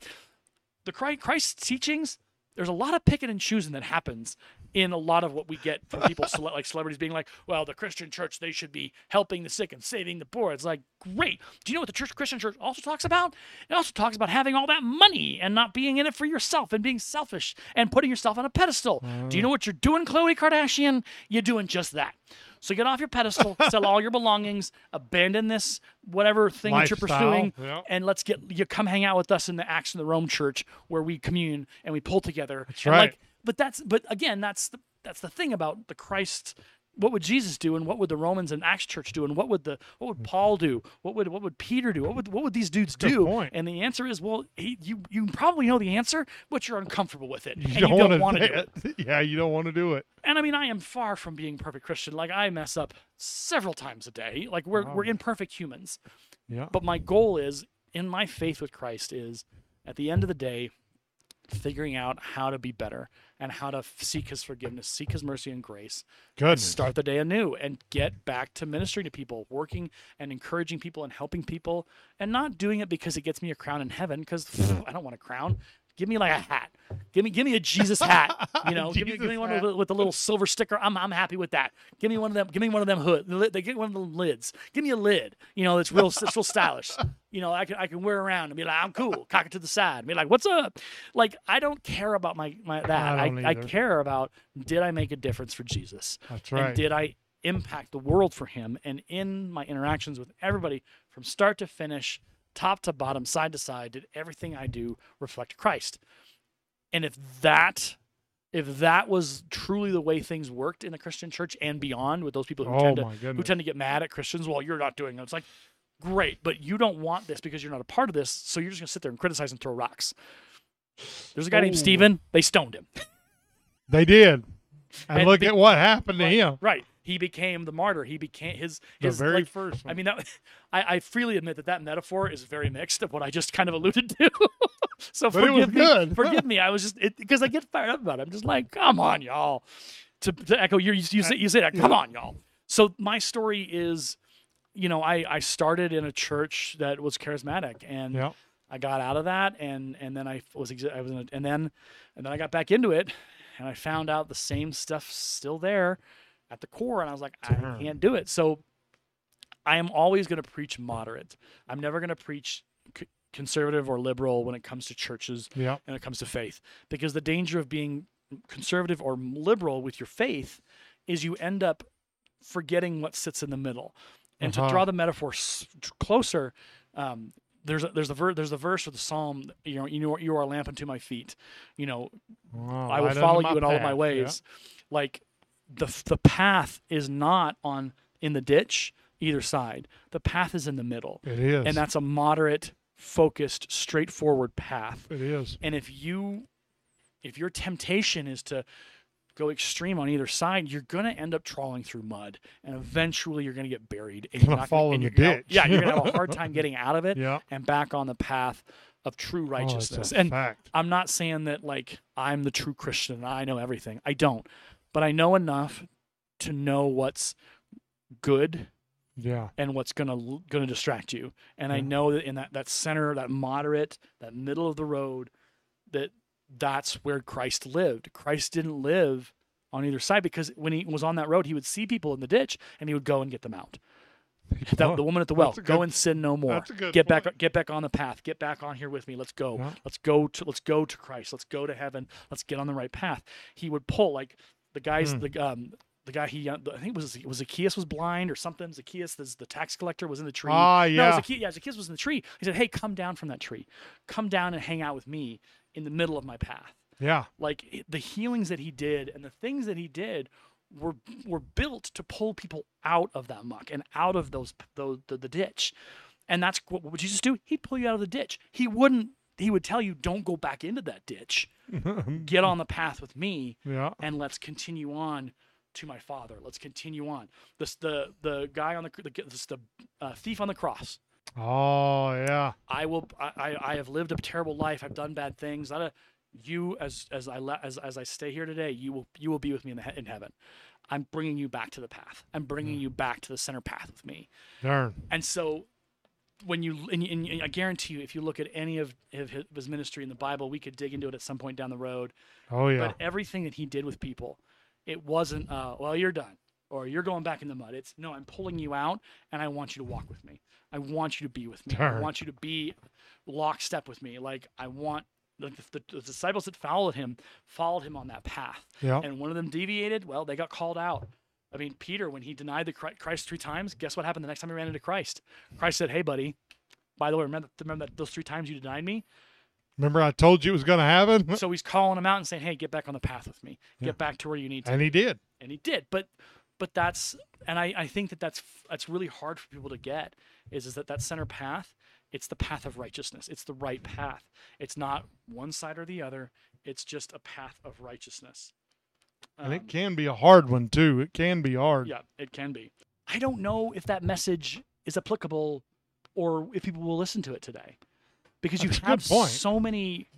the Christ, Christ's teachings, there's a lot of picking and choosing that happens in a lot of what we get from people cele- like celebrities being like, well, the Christian church, they should be helping the sick and saving the poor. It's like, great. Do you know what the church Christian church also talks about? It also talks about having all that money and not being in it for yourself and being selfish and putting yourself on a pedestal. Do you mm. know what you're doing, Khloe Kardashian? You're doing just that. So get off your pedestal, sell all your belongings, abandon this whatever thing that you're pursuing, yeah. and let's get you come hang out with us in the Acts in the Rome Church where we commune and we pull together. That's right. Like, but that's but again, that's the that's the thing about the Christ. What would Jesus do, and what would the Romans and Acts Church do, and what would the what would mm-hmm. Paul do? What would what would Peter do? What would what would these dudes Good do? point. And the answer is, well, he, you you probably know the answer, but you're uncomfortable with it, You and don't, you don't want to to do it. Yeah, you don't want to do it. And I mean, I am far from being perfect Christian. Like I mess up several times a day. Like we're we're imperfect humans. Yeah. But my goal is in my faith with Christ is at the end of the day figuring out how to be better and how to seek his forgiveness, seek his mercy and grace, Good. start the day anew and get back to ministering to people, working and encouraging people and helping people and not doing it because it gets me a crown in heaven cuz I don't want a crown. Give me like a hat. Give me give me a Jesus hat. You know, give me give me one with, with a little silver sticker. I'm I'm happy with that. Give me one of them. Give me one of them hood. They get one of them lids. Give me a lid. You know, it's real it's real stylish. You know, I can I can wear around and be like, I'm cool. Cock it to the side. And Be like, what's up? Like I don't care about my my that. I I, I, care about did I make a difference for Jesus? That's And right. did I impact the world for him? And in my interactions with everybody from start to finish, top to bottom, side to side, did everything I do reflect Christ? And if that if that was truly the way things worked in the Christian church and beyond with those people who oh tend to who tend to get mad at Christians, well, you're not doing it. It's like, great, but you don't want this because you're not a part of this, so you're just gonna sit there and criticize and throw rocks. There's a guy named Oh. Stephen. They stoned him. They did. And, And look be- at what happened to right, him. Right. He became the martyr. He became his The his very like, first one. I mean, that, I, I freely admit that that metaphor is very mixed of what I just kind of alluded to. so But forgive me. Forgive me. I was just because I get fired up about it. I'm just like, come on, y'all. To, to echo your, you, you say you say that. Come on, y'all. So my story is, you know, I I started in a church that was charismatic, and. I got out of that, and and then I was I was in a, and then and then I got back into it, and I found out the same stuff still there at the core, and I was like, I can't do it. So I am always going to preach moderate. I'm never going to preach c- conservative or liberal when it comes to churches Yeah. and it comes to faith, because the danger of being conservative or liberal with your faith is you end up forgetting what sits in the middle. And Uh-huh. to draw the metaphor s- closer, um, there's a, there's a ver- there's a verse of the psalm. You know, you know, you are a lamp unto my feet. You know, I will follow you in all of my ways. Like the the path is not on in the ditch either side. The path is in the middle, It is. and that's a moderate, focused, straightforward path. it is. And if you if your temptation is to go extreme on either side, you're going to end up trawling through mud, and eventually you're going to get buried. And you're gonna, fall in the ditch. Yeah, you're going to have a hard time getting out of it Yeah. and back on the path of true Oh, righteousness. and fact. I'm not saying that like I'm the true Christian and I know everything. I don't. But I know enough to know what's good Yeah. and what's gonna gonna distract you. And I know that in that that center, that moderate, that middle of the road, that that's where Christ lived. Christ didn't live on either side because when he was on that road, he would see people in the ditch and he would go and get them out. That, the woman at the well, go good- and sin no more. that's a good get back, get back on the path. Get back on here with me. Let's go. Yeah. Let's go to, let's go to Christ. Let's go to heaven. Let's get on the right path. He would pull like the guys, Hmm. the um, the guy he, I think it was was Zacchaeus was blind or something. Zacchaeus, the, the tax collector, was in the tree. Ah, No, yeah. Zacchaeus, yeah, Zacchaeus was in the tree. He said, "Hey, come down from that tree. Come down and hang out with me in the middle of my path." Yeah. Like the healings that he did and the things that he did were were built to pull people out of that muck and out of those those the, the ditch. And that's what, what would Jesus do? He'd pull you out of the ditch. He wouldn't. He would tell you, "Don't go back into that ditch. Get on the path with me." yeah. and let's continue on to my father. Let's continue on. This the the guy on the the, this, the uh, thief on the cross. Oh, yeah. I will. I, I have lived a terrible life. I've done bad things. A, you as as I as as I stay here today. You will you will be with me in the he- in heaven. I'm bringing you back to the path. I'm bringing you back to the center path with me. Darn. And so, when you and, and I guarantee you, if you look at any of of his ministry in the Bible, we could dig into it at some point down the road. Oh, yeah. But everything that he did with people, it wasn't, uh, well, you're done or you're going back in the mud. It's no, I'm pulling you out and I want you to walk with me. I want you to be with me. I want you to be lockstep with me. Like I want like the, the, the disciples that followed him followed him on that path. yeah. And one of them deviated. Well, they got called out. I mean, Peter, when he denied the Christ three times, guess what happened the next time he ran into Christ? Christ said, "Hey, buddy, by the way, remember remember that those three times you denied me? Remember I told you it was going to happen? so he's calling him out and saying, "Hey, get back on the path with me. Get Yeah. back to where you need to." and he did. And he did. But but that's and I I think that that's that's really hard for people to get is is that that center path, it's the path of righteousness. It's the right path. It's not one side or the other. It's just a path of righteousness. And Um, it can be a hard one, too. It can be hard. yeah, it can be. I don't know if that message is applicable or if people will listen to it today. Because you That's have so many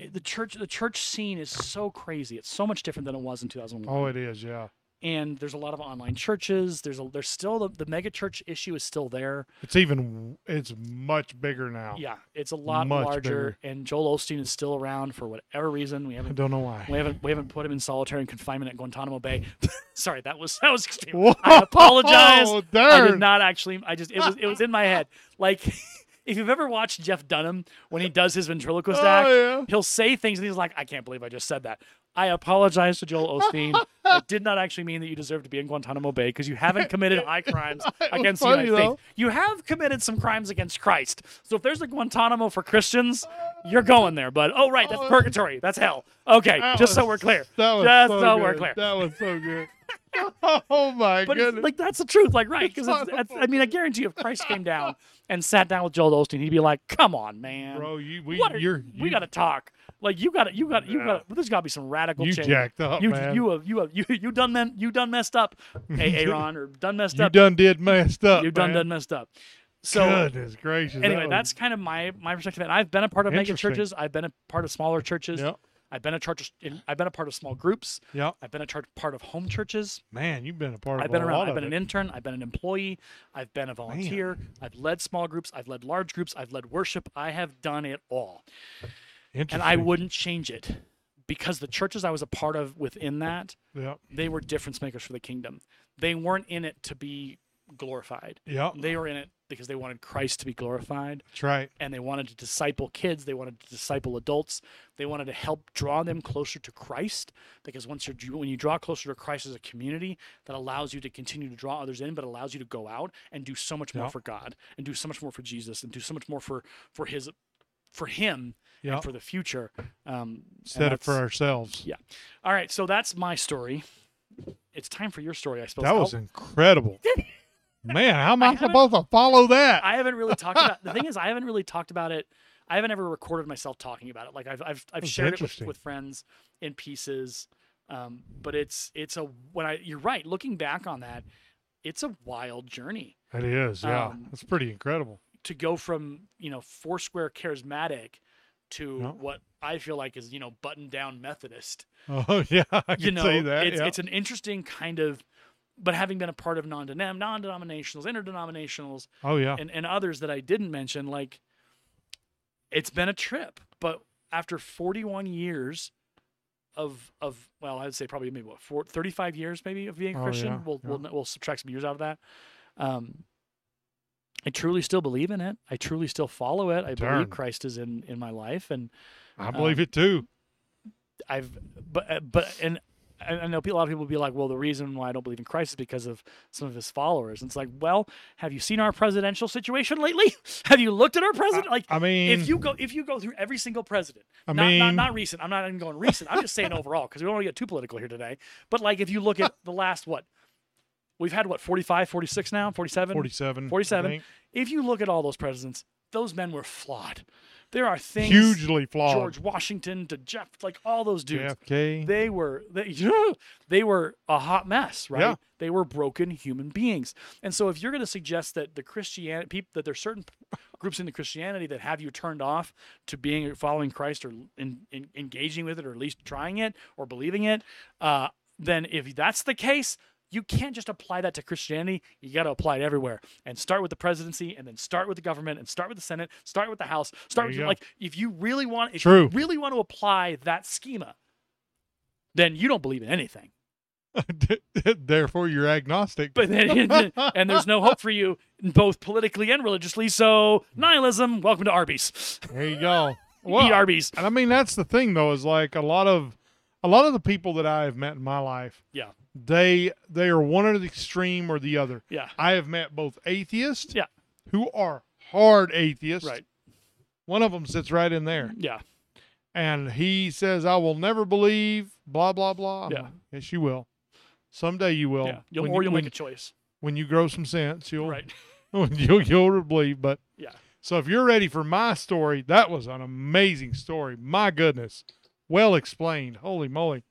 eh, the church the church scene is so crazy. It's so much different than it was in 2001. Oh, it is. Yeah. And there's a lot of online churches. There's a there's still the, the mega church issue is still there. It's even, it's much bigger now. Yeah, it's a lot Much larger. And Joel Osteen is still around for whatever reason. We haven't I don't know why. we haven't we haven't put him in solitary confinement at Guantanamo Bay. Sorry, that was that was extreme. Whoa, I apologize. I darn. did not actually. I just it was it was in my head. Like if you've ever watched Jeff Dunham when he does his ventriloquist Oh, act, yeah. he'll say things and he's like, I can't believe I just said that. I apologize to Joel Osteen. I did not actually mean that you deserve to be in Guantanamo Bay because you haven't committed high crimes was against the United States. You have committed some crimes against Christ. So if there's a Guantanamo for Christians, you're going there, bud. Oh, right. That's Oh, purgatory. That's hell. Okay. That Just so we're clear. That was Just so, so good. we're clear. That was so good. oh my But goodness. like that's the truth, like right? Because I mean, I guarantee you, if Christ came down and sat down with Joel Osteen, he'd be like, "Come on, man, Bro, you we what are, you're we got to talk. Like you got to, you got, to you Yeah. got. There's got to be some radical you change. jacked up, you, man. you have, you have, you, you done, men, you done messed up, hey, Aaron, or done messed up. You done did messed up. you done man. done messed up. So Goodness gracious. anyway, that that's kind of my my perspective. And I've been a part of mega churches. I've been a part of smaller churches. was, I've been a church. In, I've been a part of small groups. yep, yep. I've been a church, part of home churches. Man, you've been a part of I've been a around. lot I've been of an it. intern. I've been an employee. I've been a volunteer. I've led small groups. I've led large groups. I've led worship. I have done it all, and I wouldn't change it because the churches I was a part of within that they were difference makers for the kingdom. They weren't in it to be glorified. yep. They were in it because they wanted Christ to be glorified That's right. and they wanted to disciple kids. They wanted to disciple adults. They wanted to help draw them closer to Christ because once you're when you draw closer to Christ as a community, that allows you to continue to draw others in, but allows you to go out and do so much more Yeah. for God and do so much more for Jesus and do so much more for for His for Him Yep. and for the future. Um, Set it for ourselves. Yeah. All right, so that's my story. It's time for your story, I suppose. That was I'll- incredible. Man, how am I I, supposed to follow that? I haven't really talked about the thing is I haven't really talked about it. I haven't ever recorded myself talking about it. Like I've I've, I've shared it with, with friends in pieces. Um, but it's it's a when I you're right. Looking back on that, it's a wild journey it is. Yeah, um, that's pretty incredible. to go from you know Foursquare charismatic to Yeah. what I feel like is you know button down Methodist. Oh yeah, I you know, say that. it's yeah. it's an interesting kind of. But having been a part of non non-denominationals, interdenominationals, oh yeah. and, and others that I didn't mention, like it's been a trip. But after 41 years of of well, I'd say probably maybe what four, 35 years maybe of being a Oh, Christian. yeah, We'll, yeah. we'll we'll subtract some years out of that. Um, I truly still believe in it. I truly still follow it. I believe Christ is in in my life, and I believe um, it too. I've but uh, but and I, I know a lot of people will be like, well, the reason why I don't believe in Christ is because of some of his followers. And it's like, well, have you seen our presidential situation lately? have you looked at our president? Like, I mean, if you go if you go through every single president, I not, not mean- not recent. I'm not even going recent. I'm just saying overall because we don't want to get too political here today. But like, if you look at the last what we've had, what 45, 46 now, 47, 47. 47. If you look at all those presidents, those men were flawed. There are things Hugely flawed. George Washington to Jeff, like all those dudes. JFK. They were they, they were a hot mess, right? Yeah. They were broken human beings. And so if you're going to suggest that the Christianity people that there's certain groups in the Christianity that have you turned off to being following Christ or in, in, engaging with it or at least trying it or believing it, uh, then if that's the case, you can't just apply that to Christianity. You got to apply it everywhere and start with the presidency and then start with the government and start with the Senate, start with the House, start with go. like if you really want if True. you really want to apply that schema, then you don't believe in anything. Therefore, you're agnostic. But then, and there's no hope for you both politically and religiously. So nihilism. Welcome to Arby's. there you go. Eat Arby's. and I mean that's the thing though is like a lot of a lot of the people that I have met in my life, Yeah. They they are one or the extreme or the other. Yeah. I have met both atheists, Yeah. who are hard atheists. Right. One of them sits right in there, Yeah. and he says, "I will never believe." Blah blah blah. Yeah. yes, you will. Someday you will. Yeah. You'll, or you- you'll when, make a choice. when you grow some sense. You'll Right. you'll you'll believe. But Yeah. So if you're ready for my story, that was an amazing story. My goodness, well explained. Holy moly!